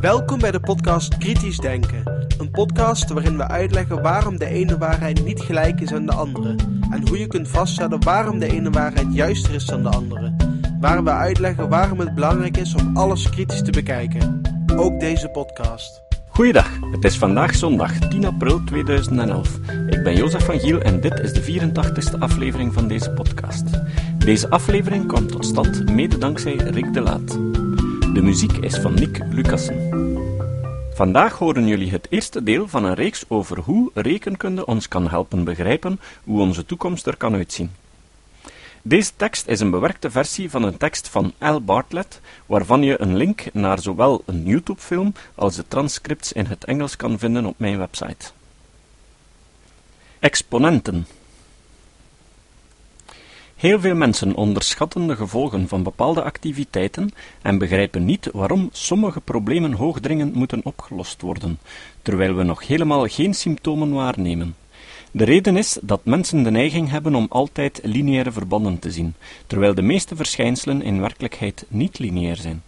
Welkom bij de podcast Kritisch Denken. Een podcast waarin we uitleggen waarom de ene waarheid niet gelijk is aan de andere. En hoe je kunt vaststellen waarom de ene waarheid juister is dan de andere. Waar we uitleggen waarom het belangrijk is om alles kritisch te bekijken. Ook deze podcast. Goeiedag, het is vandaag zondag 10 april 2011. Ik ben Jozef van Giel en dit is de 84ste aflevering van deze podcast. Deze aflevering kwam tot stand mede dankzij Rick de Laat. De muziek is van Nick Lucassen. Vandaag horen jullie het eerste deel van een reeks over hoe rekenkunde ons kan helpen begrijpen hoe onze toekomst er kan uitzien. Deze tekst is een bewerkte versie van een tekst van Al Bartlett, waarvan je een link naar zowel een YouTube-film als de transcripts in het Engels kan vinden op mijn website. Exponenten Heel veel mensen onderschatten de gevolgen van bepaalde activiteiten en begrijpen niet waarom sommige problemen hoogdringend moeten opgelost worden, terwijl we nog helemaal geen symptomen waarnemen. De reden is dat mensen de neiging hebben om altijd lineaire verbanden te zien, terwijl de meeste verschijnselen in werkelijkheid niet lineair zijn.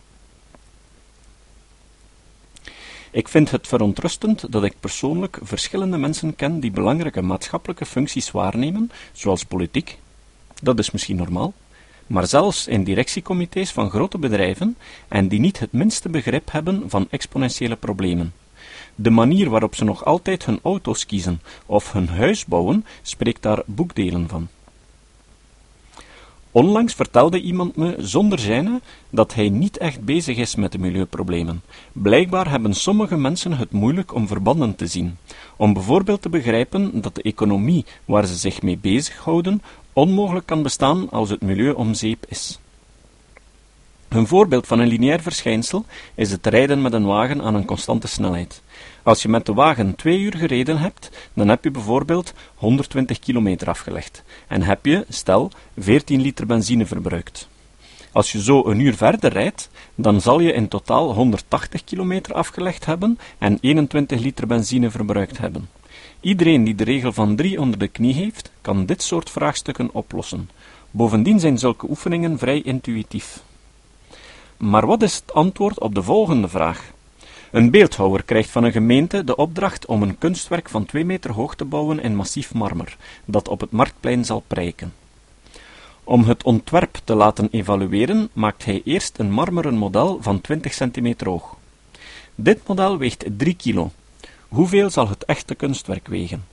Ik vind het verontrustend dat ik persoonlijk verschillende mensen ken die belangrijke maatschappelijke functies waarnemen, zoals politiek, dat is misschien normaal, maar zelfs in directiecomité's van grote bedrijven en die niet het minste begrip hebben van exponentiële problemen. De manier waarop ze nog altijd hun auto's kiezen of hun huis bouwen, spreekt daar boekdelen van. Onlangs vertelde iemand me zonder zijne dat hij niet echt bezig is met de milieuproblemen. Blijkbaar hebben sommige mensen het moeilijk om verbanden te zien, om bijvoorbeeld te begrijpen dat de economie waar ze zich mee bezighouden onmogelijk kan bestaan als het milieu om zeep is. Een voorbeeld van een lineair verschijnsel is het rijden met een wagen aan een constante snelheid. Als je met de wagen twee uur gereden hebt, dan heb je bijvoorbeeld 120 kilometer afgelegd en heb je, stel, 14 liter benzine verbruikt. Als je zo een uur verder rijdt, dan zal je in totaal 180 kilometer afgelegd hebben en 21 liter benzine verbruikt hebben. Iedereen die de regel van 3 onder de knie heeft, kan dit soort vraagstukken oplossen. Bovendien zijn zulke oefeningen vrij intuïtief. Maar wat is het antwoord op de volgende vraag? Een beeldhouwer krijgt van een gemeente de opdracht om een kunstwerk van 2 meter hoog te bouwen in massief marmer, dat op het marktplein zal prijken. Om het ontwerp te laten evalueren, maakt hij eerst een marmeren model van 20 centimeter hoog. Dit model weegt 3 kilo. Hoeveel zal het echte kunstwerk wegen?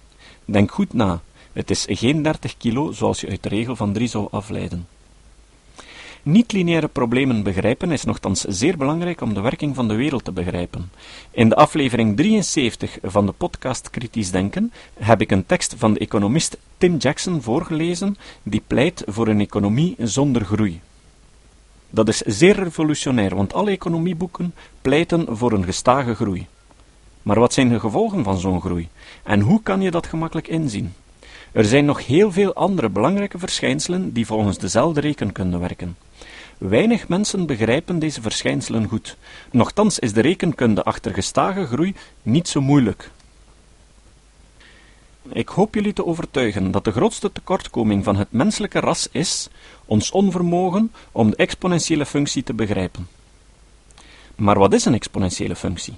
Denk goed na. Het is geen 30 kilo zoals je uit de regel van 3 zou afleiden. Niet-lineaire problemen begrijpen is nogthans zeer belangrijk om de werking van de wereld te begrijpen. In de aflevering 73 van de podcast Kritisch Denken heb ik een tekst van de economist Tim Jackson voorgelezen die pleit voor een economie zonder groei. Dat is zeer revolutionair, want alle economieboeken pleiten voor een gestage groei. Maar wat zijn de gevolgen van zo'n groei? En hoe kan je dat gemakkelijk inzien? Er zijn nog heel veel andere belangrijke verschijnselen die volgens dezelfde rekenkunde werken. Weinig mensen begrijpen deze verschijnselen goed. Nochtans is de rekenkunde achter gestage groei niet zo moeilijk. Ik hoop jullie te overtuigen dat de grootste tekortkoming van het menselijke ras is ons onvermogen om de exponentiële functie te begrijpen. Maar wat is een exponentiële functie?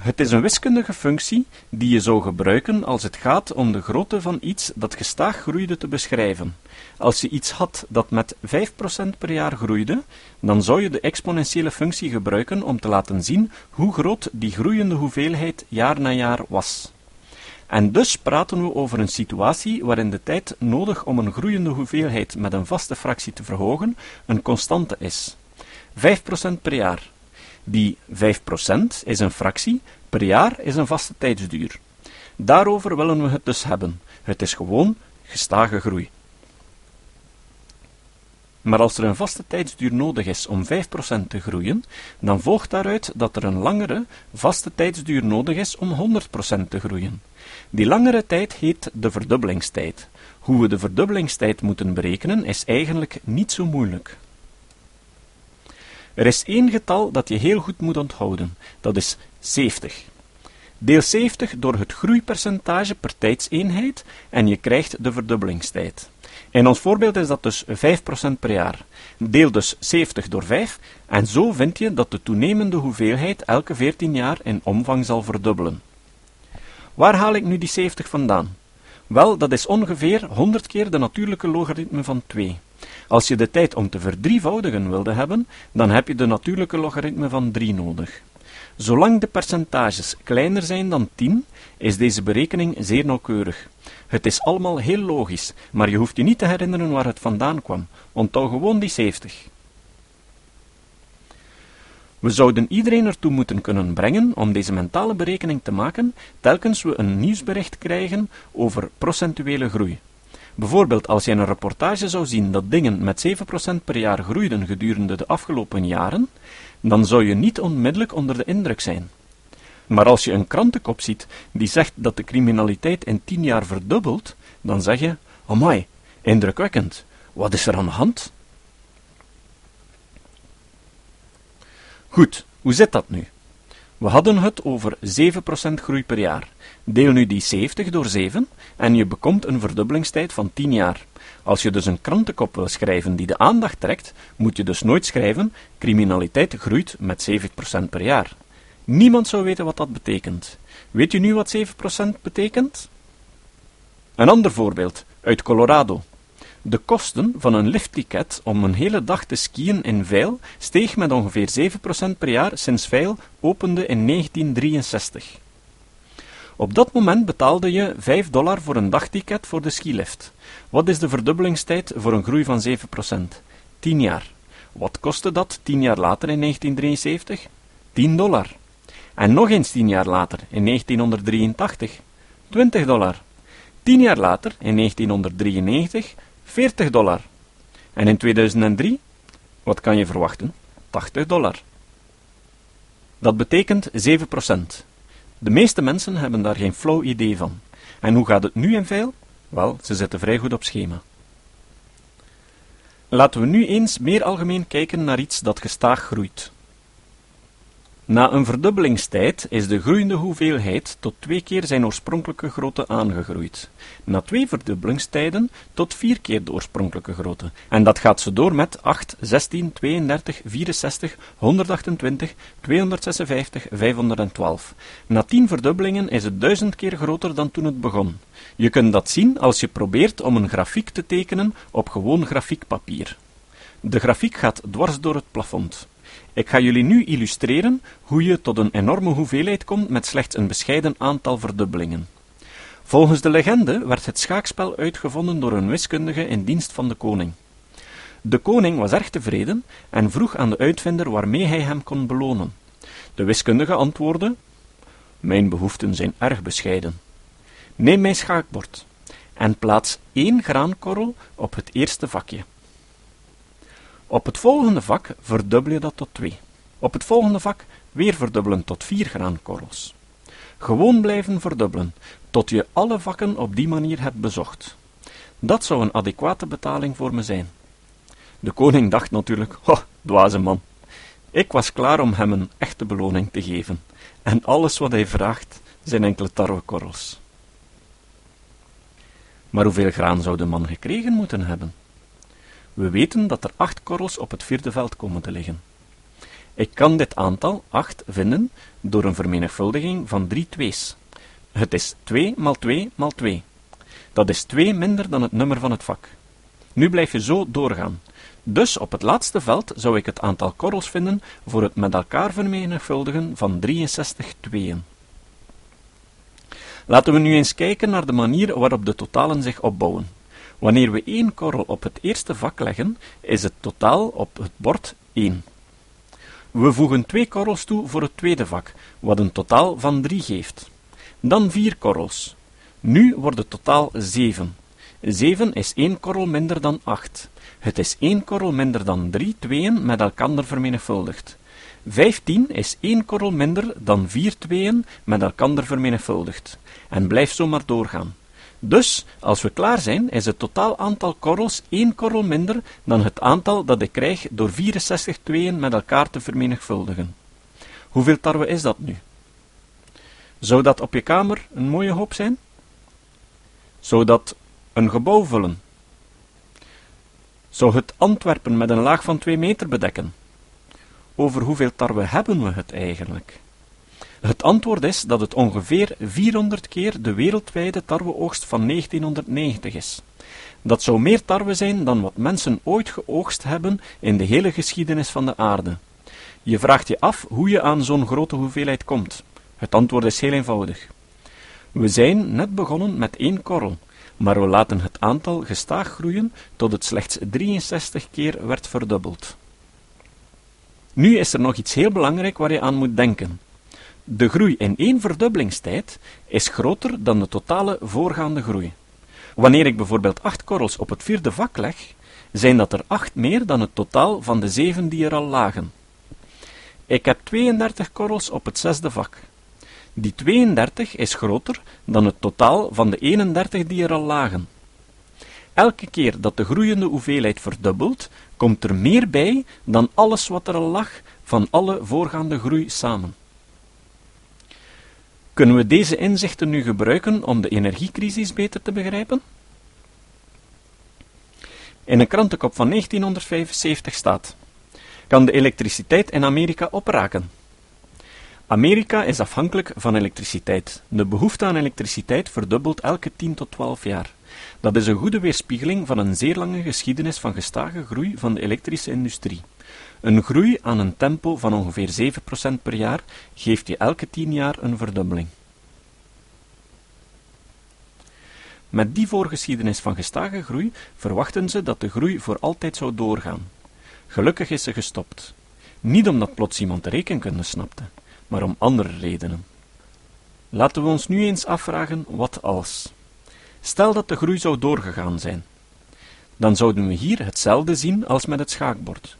Het is een wiskundige functie die je zou gebruiken als het gaat om de grootte van iets dat gestaag groeide te beschrijven. Als je iets had dat met 5% per jaar groeide, dan zou je de exponentiële functie gebruiken om te laten zien hoe groot die groeiende hoeveelheid jaar na jaar was. En dus praten we over een situatie waarin de tijd nodig om een groeiende hoeveelheid met een vaste fractie te verhogen een constante is. 5% per jaar. Die 5% is een fractie, per jaar is een vaste tijdsduur. Daarover willen we het dus hebben. Het is gewoon gestage groei. Maar als er een vaste tijdsduur nodig is om 5% te groeien, dan volgt daaruit dat er een langere, vaste tijdsduur nodig is om 100% te groeien. Die langere tijd heet de verdubbelingstijd. Hoe we de verdubbelingstijd moeten berekenen is eigenlijk niet zo moeilijk. Er is één getal dat je heel goed moet onthouden, dat is 70. Deel 70 door het groeipercentage per tijdseenheid en je krijgt de verdubbelingstijd. In ons voorbeeld is dat dus 5% per jaar. Deel dus 70 door 5 en zo vind je dat de toenemende hoeveelheid elke 14 jaar in omvang zal verdubbelen. Waar haal ik nu die 70 vandaan? Wel, dat is ongeveer 100 keer de natuurlijke logaritme van 2. Als je de tijd om te verdrievoudigen wilde hebben, dan heb je de natuurlijke logaritme van 3 nodig. Zolang de percentages kleiner zijn dan 10, is deze berekening zeer nauwkeurig. Het is allemaal heel logisch, maar je hoeft je niet te herinneren waar het vandaan kwam. Onthoud gewoon die 70. We zouden iedereen ertoe moeten kunnen brengen om deze mentale berekening te maken telkens we een nieuwsbericht krijgen over procentuele groei. Bijvoorbeeld als je een reportage zou zien dat dingen met 7% per jaar groeiden gedurende de afgelopen jaren, dan zou je niet onmiddellijk onder de indruk zijn. Maar als je een krantenkop ziet die zegt dat de criminaliteit in 10 jaar verdubbelt, dan zeg je: Amai, indrukwekkend, wat is er aan de hand? Goed, hoe zit dat nu? We hadden het over 7% groei per jaar. Deel nu die 70 door 7 en je bekomt een verdubbelingstijd van 10 jaar. Als je dus een krantenkop wil schrijven die de aandacht trekt, moet je dus nooit schrijven: criminaliteit groeit met 7% per jaar. Niemand zou weten wat dat betekent. Weet je nu wat 7% betekent? Een ander voorbeeld uit Colorado. De kosten van een liftticket om een hele dag te skiën in Veil steeg met ongeveer 7% per jaar sinds Veil opende in 1963. Op dat moment betaalde je 5 dollar voor een dagticket voor de skilift. Wat is de verdubbelingstijd voor een groei van 7%? 10 jaar. Wat kostte dat 10 jaar later in 1973? 10 dollar. En nog eens 10 jaar later, in 1983, 20 dollar. 10 jaar later, in 1993, 40 dollar. En in 2003, wat kan je verwachten? 80 dollar. Dat betekent 7%. De meeste mensen hebben daar geen flauw idee van. En hoe gaat het nu in veel? Wel, ze zitten vrij goed op schema. Laten we nu eens meer algemeen kijken naar iets dat gestaag groeit. Na een verdubbelingstijd is de groeiende hoeveelheid tot twee keer zijn oorspronkelijke grootte aangegroeid. Na twee verdubbelingstijden tot vier keer de oorspronkelijke grootte. En dat gaat ze door met 8, 16, 32, 64, 128, 256, 512. Na tien verdubbelingen is het duizend keer groter dan toen het begon. Je kunt dat zien als je probeert om een grafiek te tekenen op gewoon grafiekpapier. De grafiek gaat dwars door het plafond. Ik ga jullie nu illustreren hoe je tot een enorme hoeveelheid komt met slechts een bescheiden aantal verdubbelingen. Volgens de legende werd het schaakspel uitgevonden door een wiskundige in dienst van de koning. De koning was erg tevreden en vroeg aan de uitvinder waarmee hij hem kon belonen. De wiskundige antwoordde: Mijn behoeften zijn erg bescheiden. Neem mijn schaakbord en plaats één graankorrel op het eerste vakje. Op het volgende vak verdubbel je dat tot 2. Op het volgende vak weer verdubbelen tot 4 graankorrels. Gewoon blijven verdubbelen, tot je alle vakken op die manier hebt bezocht. Dat zou een adequate betaling voor me zijn. De koning dacht natuurlijk, ho, dwaze man. Ik was klaar om hem een echte beloning te geven, en alles wat hij vraagt zijn enkele tarwekorrels. Maar hoeveel graan zou de man gekregen moeten hebben? We weten dat er acht korrels op het vierde veld komen te liggen. Ik kan dit aantal, 8, vinden door een vermenigvuldiging van drie twees. Het is 2 maal 2 maal 2. Dat is 2 minder dan het nummer van het vak. Nu blijf je zo doorgaan. Dus op het laatste veld zou ik het aantal korrels vinden voor het met elkaar vermenigvuldigen van 63 tweeën. Laten we nu eens kijken naar de manier waarop de totalen zich opbouwen. Wanneer we één korrel op het eerste vak leggen, is het totaal op het bord 1. We voegen twee korrels toe voor het tweede vak, wat een totaal van 3 geeft. Dan vier korrels. Nu wordt het totaal 7. 7 is 1 korrel minder dan 8. Het is 1 korrel minder dan 3 tweeën met elkaar vermenigvuldigd. 15 is 1 korrel minder dan 4 tweeën met elkaar vermenigvuldigd. En blijf zo maar doorgaan. Dus, als we klaar zijn, is het totaal aantal korrels één korrel minder dan het aantal dat ik krijg door 64 tweeën met elkaar te vermenigvuldigen. Hoeveel tarwe is dat nu? Zou dat op je kamer een mooie hoop zijn? Zou dat een gebouw vullen? Zou het Antwerpen met een laag van 2 meter bedekken? Over hoeveel tarwe hebben we het eigenlijk? Het antwoord is dat het ongeveer 400 keer de wereldwijde tarweoogst van 1990 is. Dat zou meer tarwe zijn dan wat mensen ooit geoogst hebben in de hele geschiedenis van de aarde. Je vraagt je af hoe je aan zo'n grote hoeveelheid komt. Het antwoord is heel eenvoudig. We zijn net begonnen met één korrel, maar we laten het aantal gestaag groeien tot het slechts 63 keer werd verdubbeld. Nu is er nog iets heel belangrijk waar je aan moet denken. De groei in één verdubbelingstijd is groter dan de totale voorgaande groei. Wanneer ik bijvoorbeeld acht korrels op het vierde vak leg, zijn dat er acht meer dan het totaal van de zeven die er al lagen. Ik heb 32 korrels op het zesde vak. Die 32 is groter dan het totaal van de 31 die er al lagen. Elke keer dat de groeiende hoeveelheid verdubbelt, komt er meer bij dan alles wat er al lag van alle voorgaande groei samen. Kunnen we deze inzichten nu gebruiken om de energiecrisis beter te begrijpen? In een krantenkop van 1975 staat: Kan de elektriciteit in Amerika opraken? Amerika is afhankelijk van elektriciteit. De behoefte aan elektriciteit verdubbelt elke 10 tot 12 jaar. Dat is een goede weerspiegeling van een zeer lange geschiedenis van gestage groei van de elektrische industrie. Een groei aan een tempo van ongeveer 7% per jaar geeft je elke 10 jaar een verdubbeling. Met die voorgeschiedenis van gestage groei verwachten ze dat de groei voor altijd zou doorgaan. Gelukkig is ze gestopt. Niet omdat plots iemand de rekenkunde snapte, maar om andere redenen. Laten we ons nu eens afvragen wat als. Stel dat de groei zou doorgegaan zijn. Dan zouden we hier hetzelfde zien als met het schaakbord.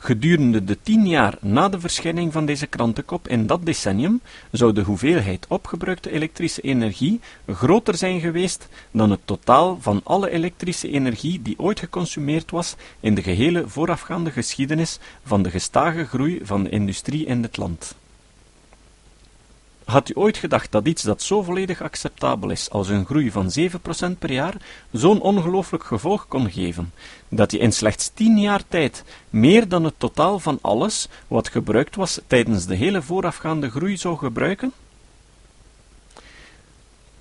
Gedurende de tien jaar na de verschijning van deze krantenkop in dat decennium zou de hoeveelheid opgebruikte elektrische energie groter zijn geweest dan het totaal van alle elektrische energie die ooit geconsumeerd was in de gehele voorafgaande geschiedenis van de gestage groei van de industrie in dit land. Had u ooit gedacht dat iets dat zo volledig acceptabel is als een groei van 7% per jaar zo'n ongelooflijk gevolg kon geven, dat je in slechts 10 jaar tijd meer dan het totaal van alles wat gebruikt was tijdens de hele voorafgaande groei zou gebruiken?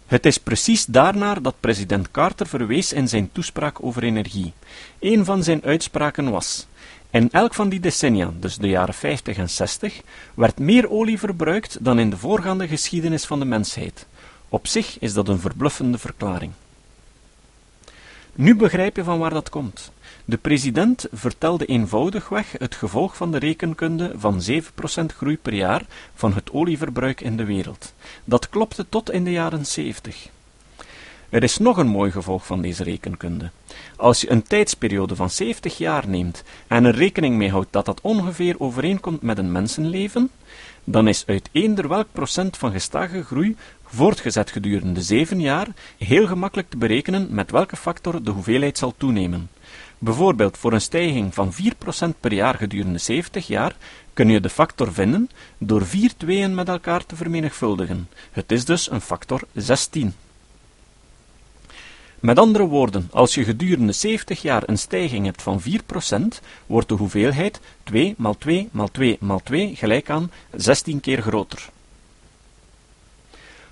Het is precies daarnaar dat president Carter verwees in zijn toespraak over energie. Een van zijn uitspraken was: in elk van die decennia, dus de jaren 50 en 60, werd meer olie verbruikt dan in de voorgaande geschiedenis van de mensheid. Op zich is dat een verbluffende verklaring. Nu begrijp je van waar dat komt. De president vertelde eenvoudigweg het gevolg van de rekenkunde van 7% groei per jaar van het olieverbruik in de wereld. Dat klopte tot in de jaren 70. Er is nog een mooi gevolg van deze rekenkunde. Als je een tijdsperiode van 70 jaar neemt en er rekening mee houdt dat dat ongeveer overeenkomt met een mensenleven, dan is uit eender welk procent van gestage groei voortgezet gedurende 7 jaar heel gemakkelijk te berekenen met welke factor de hoeveelheid zal toenemen. Bijvoorbeeld voor een stijging van 4% per jaar gedurende 70 jaar kun je de factor vinden door vier tweeën met elkaar te vermenigvuldigen. Het is dus een factor 16. Met andere woorden, als je gedurende 70 jaar een stijging hebt van 4%, wordt de hoeveelheid 2 maal 2 maal 2 maal 2 gelijk aan 16 keer groter.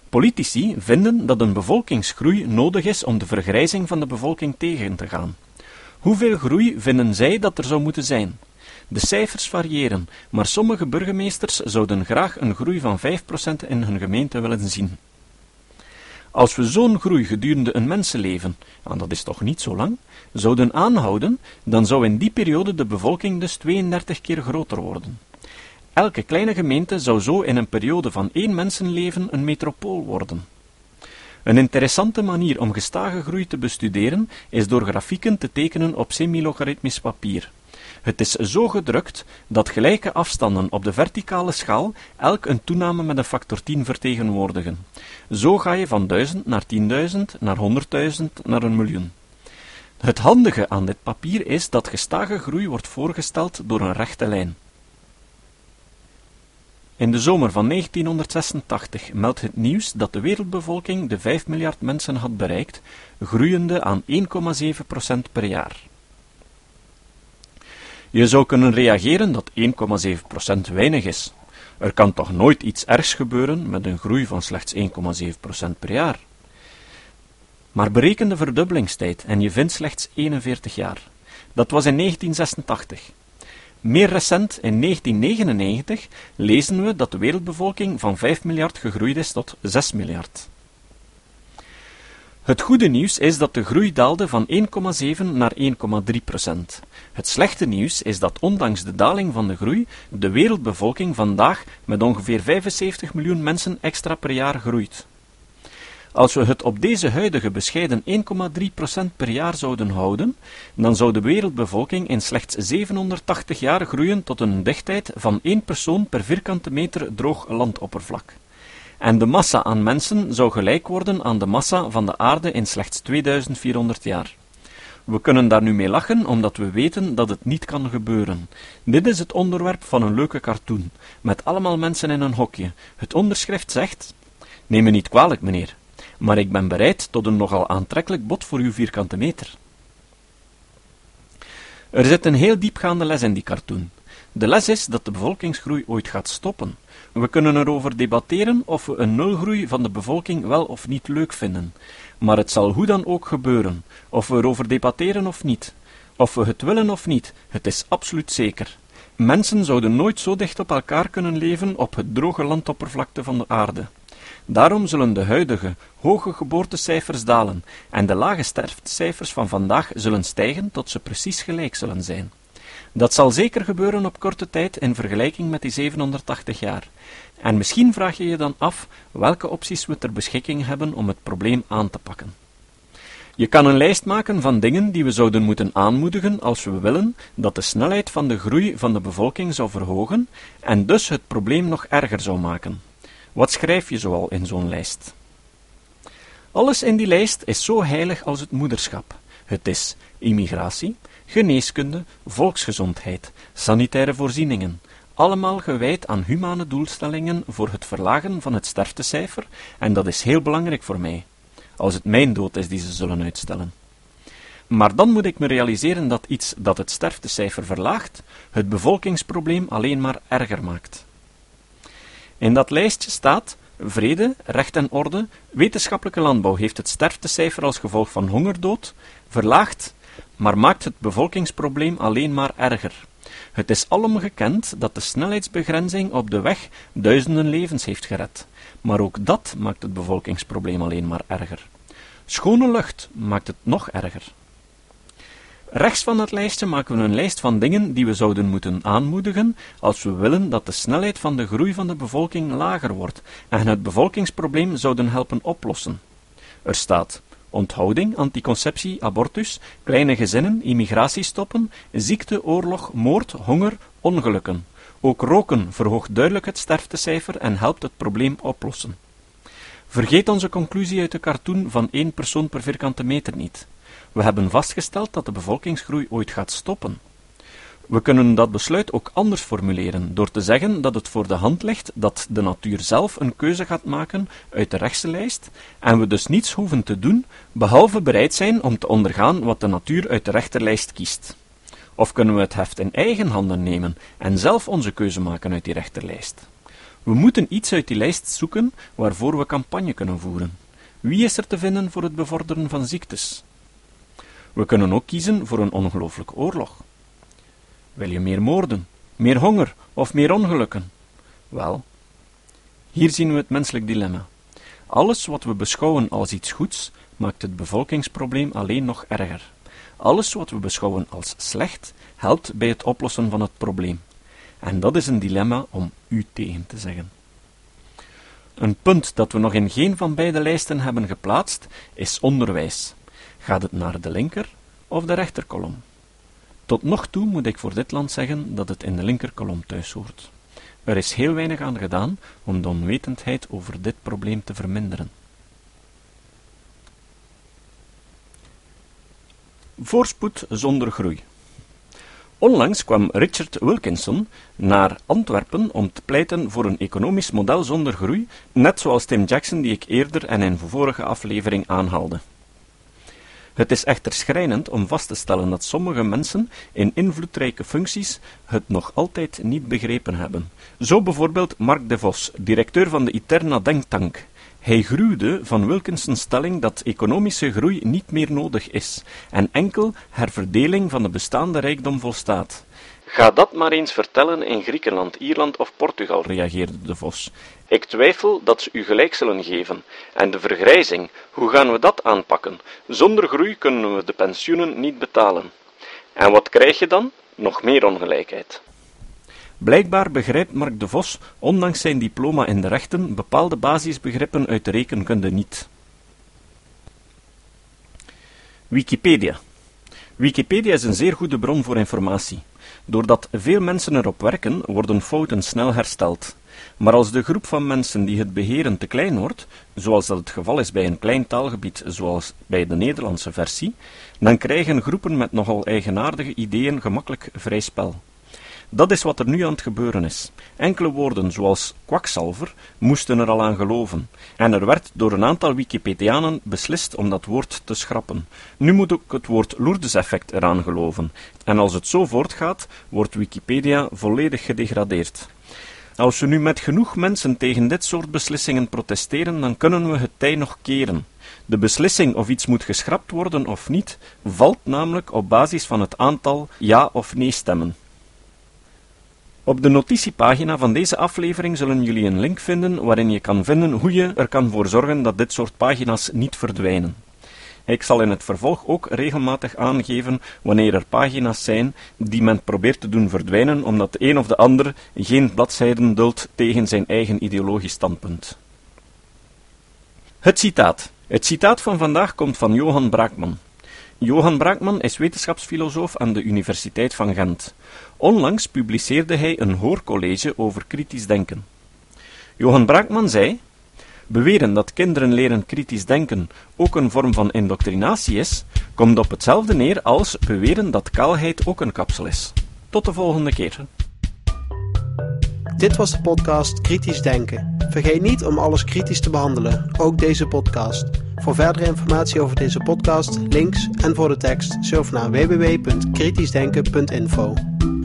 Politici vinden dat een bevolkingsgroei nodig is om de vergrijzing van de bevolking tegen te gaan. Hoeveel groei vinden zij dat er zou moeten zijn? De cijfers variëren, maar sommige burgemeesters zouden graag een groei van 5% in hun gemeente willen zien. Als we zo'n groei gedurende een mensenleven, en dat is toch niet zo lang, zouden aanhouden, dan zou in die periode de bevolking dus 32 keer groter worden. Elke kleine gemeente zou zo in een periode van één mensenleven een metropool worden. Een interessante manier om gestage groei te bestuderen is door grafieken te tekenen op semilogaritmisch papier. Het is zo gedrukt dat gelijke afstanden op de verticale schaal elk een toename met een factor 10 vertegenwoordigen. Zo ga je van 1000 naar 10.000, naar 100.000, naar een miljoen. Het handige aan dit papier is dat gestage groei wordt voorgesteld door een rechte lijn. In de zomer van 1986 meldt het nieuws dat de wereldbevolking de 5 miljard mensen had bereikt, groeiende aan 1,7% per jaar. Je zou kunnen reageren dat 1,7% weinig is. Er kan toch nooit iets ergs gebeuren met een groei van slechts 1,7% per jaar. Maar bereken de verdubbelingstijd en je vindt slechts 41 jaar. Dat was in 1986. Meer recent, in 1999, lezen we dat de wereldbevolking van 5 miljard gegroeid is tot 6 miljard. Het goede nieuws is dat de groei daalde van 1,7 naar 1,3 procent. Het slechte nieuws is dat ondanks de daling van de groei de wereldbevolking vandaag met ongeveer 75 miljoen mensen extra per jaar groeit. Als we het op deze huidige bescheiden 1,3% per jaar zouden houden, dan zou de wereldbevolking in slechts 780 jaar groeien tot een dichtheid van 1 persoon per vierkante meter droog landoppervlak. En de massa aan mensen zou gelijk worden aan de massa van de aarde in slechts 2400 jaar. We kunnen daar nu mee lachen, omdat we weten dat het niet kan gebeuren. Dit is het onderwerp van een leuke cartoon, met allemaal mensen in een hokje. Het onderschrift zegt: Neem me niet kwalijk, meneer, maar ik ben bereid tot een nogal aantrekkelijk bod voor uw vierkante meter. Er zit een heel diepgaande les in die cartoon. De les is dat de bevolkingsgroei ooit gaat stoppen. We kunnen erover debatteren of we een nulgroei van de bevolking wel of niet leuk vinden. Maar het zal hoe dan ook gebeuren, of we erover debatteren of niet. Of we het willen of niet, het is absoluut zeker. Mensen zouden nooit zo dicht op elkaar kunnen leven op het droge landoppervlakte van de aarde. Daarom zullen de huidige hoge geboortecijfers dalen en de lage sterftecijfers van vandaag zullen stijgen tot ze precies gelijk zullen zijn. Dat zal zeker gebeuren op korte tijd in vergelijking met die 780 jaar. En misschien vraag je je dan af welke opties we ter beschikking hebben om het probleem aan te pakken. Je kan een lijst maken van dingen die we zouden moeten aanmoedigen als we willen dat de snelheid van de groei van de bevolking zou verhogen en dus het probleem nog erger zou maken. Wat schrijf je zoal in zo'n lijst? Alles in die lijst is zo heilig als het moederschap. Het is immigratie, geneeskunde, volksgezondheid, sanitaire voorzieningen, allemaal gewijd aan humane doelstellingen voor het verlagen van het sterftecijfer, en dat is heel belangrijk voor mij, als het mijn dood is die ze zullen uitstellen. Maar dan moet ik me realiseren dat iets dat het sterftecijfer verlaagt, het bevolkingsprobleem alleen maar erger maakt. In dat lijstje staat vrede, recht en orde, wetenschappelijke landbouw heeft het sterftecijfer als gevolg van hongerdood verlaagd, maar maakt het bevolkingsprobleem alleen maar erger. Het is alom gekend dat de snelheidsbegrenzing op de weg duizenden levens heeft gered, maar ook dat maakt het bevolkingsprobleem alleen maar erger. Schone lucht maakt het nog erger. Rechts van het lijstje maken we een lijst van dingen die we zouden moeten aanmoedigen als we willen dat de snelheid van de groei van de bevolking lager wordt en het bevolkingsprobleem zouden helpen oplossen. Er staat onthouding, anticonceptie, abortus, kleine gezinnen, immigratie stoppen, ziekte, oorlog, moord, honger, ongelukken. Ook roken verhoogt duidelijk het sterftecijfer en helpt het probleem oplossen. Vergeet onze conclusie uit de cartoon van één persoon per vierkante meter niet. We hebben vastgesteld dat de bevolkingsgroei ooit gaat stoppen. We kunnen dat besluit ook anders formuleren, door te zeggen dat het voor de hand ligt dat de natuur zelf een keuze gaat maken uit de rechtse lijst, en we dus niets hoeven te doen, behalve bereid zijn om te ondergaan wat de natuur uit de rechterlijst kiest. Of kunnen we het heft in eigen handen nemen en zelf onze keuze maken uit die rechterlijst? We moeten iets uit die lijst zoeken waarvoor we campagne kunnen voeren. Wie is er te vinden voor het bevorderen van ziektes? We kunnen ook kiezen voor een ongelooflijke oorlog. Wil je meer moorden, meer honger of meer ongelukken? Wel, hier zien we het menselijk dilemma. Alles wat we beschouwen als iets goeds, maakt het bevolkingsprobleem alleen nog erger. Alles wat we beschouwen als slecht, helpt bij het oplossen van het probleem. En dat is een dilemma om u tegen te zeggen. Een punt dat we nog in geen van beide lijsten hebben geplaatst, is onderwijs. Gaat het naar de linker of de rechterkolom? Tot nog toe moet ik voor dit land zeggen dat het in de linkerkolom thuis hoort. Er is heel weinig aan gedaan om de onwetendheid over dit probleem te verminderen. Voorspoed zonder groei. Onlangs kwam Richard Wilkinson naar Antwerpen om te pleiten voor een economisch model zonder groei, net zoals Tim Jackson die ik eerder en in vorige aflevering aanhaalde. Het is echter schrijnend om vast te stellen dat sommige mensen in invloedrijke functies het nog altijd niet begrepen hebben. Zo bijvoorbeeld Mark de Vos, directeur van de Iterna Denktank. Hij gruwde van Wilkinson's stelling dat economische groei niet meer nodig is en enkel herverdeling van de bestaande rijkdom volstaat. Ga dat maar eens vertellen in Griekenland, Ierland of Portugal, reageerde de Vos. Ik twijfel dat ze u gelijk zullen geven. En de vergrijzing, hoe gaan we dat aanpakken? Zonder groei kunnen we de pensioenen niet betalen. En wat krijg je dan? Nog meer ongelijkheid. Blijkbaar begrijpt Mark de Vos, ondanks zijn diploma in de rechten, bepaalde basisbegrippen uit de rekenkunde niet. Wikipedia. Wikipedia is een zeer goede bron voor informatie. Doordat veel mensen erop werken, worden fouten snel hersteld. Maar als de groep van mensen die het beheren te klein wordt, zoals dat het geval is bij een klein taalgebied zoals bij de Nederlandse versie, dan krijgen groepen met nogal eigenaardige ideeën gemakkelijk vrij spel. Dat is wat er nu aan het gebeuren is. Enkele woorden, zoals kwakzalver, moesten er al aan geloven, en er werd door een aantal Wikipedianen beslist om dat woord te schrappen. Nu moet ook het woord Lourdes-effect eraan geloven, en als het zo voortgaat, wordt Wikipedia volledig gedegradeerd. Als we nu met genoeg mensen tegen dit soort beslissingen protesteren, dan kunnen we het tij nog keren. De beslissing of iets moet geschrapt worden of niet, valt namelijk op basis van het aantal ja of nee stemmen. Op de notitiepagina van deze aflevering zullen jullie een link vinden waarin je kan vinden hoe je er kan voor zorgen dat dit soort pagina's niet verdwijnen. Ik zal in het vervolg ook regelmatig aangeven wanneer er pagina's zijn die men probeert te doen verdwijnen omdat de een of de ander geen bladzijden duldt tegen zijn eigen ideologisch standpunt. Het citaat. Het citaat van vandaag komt van Johan Braakman. Johan Braakman is wetenschapsfilosoof aan de Universiteit van Gent. Onlangs publiceerde hij een hoorcollege over kritisch denken. Johan Braakman zei: Beweren dat kinderen leren kritisch denken ook een vorm van indoctrinatie is, komt op hetzelfde neer als beweren dat kaalheid ook een kapsel is. Tot de volgende keer. Dit was de podcast Kritisch Denken. Vergeet niet om alles kritisch te behandelen, ook deze podcast. Voor verdere informatie over deze podcast, links en voor de tekst, surf naar www.kritischdenken.info.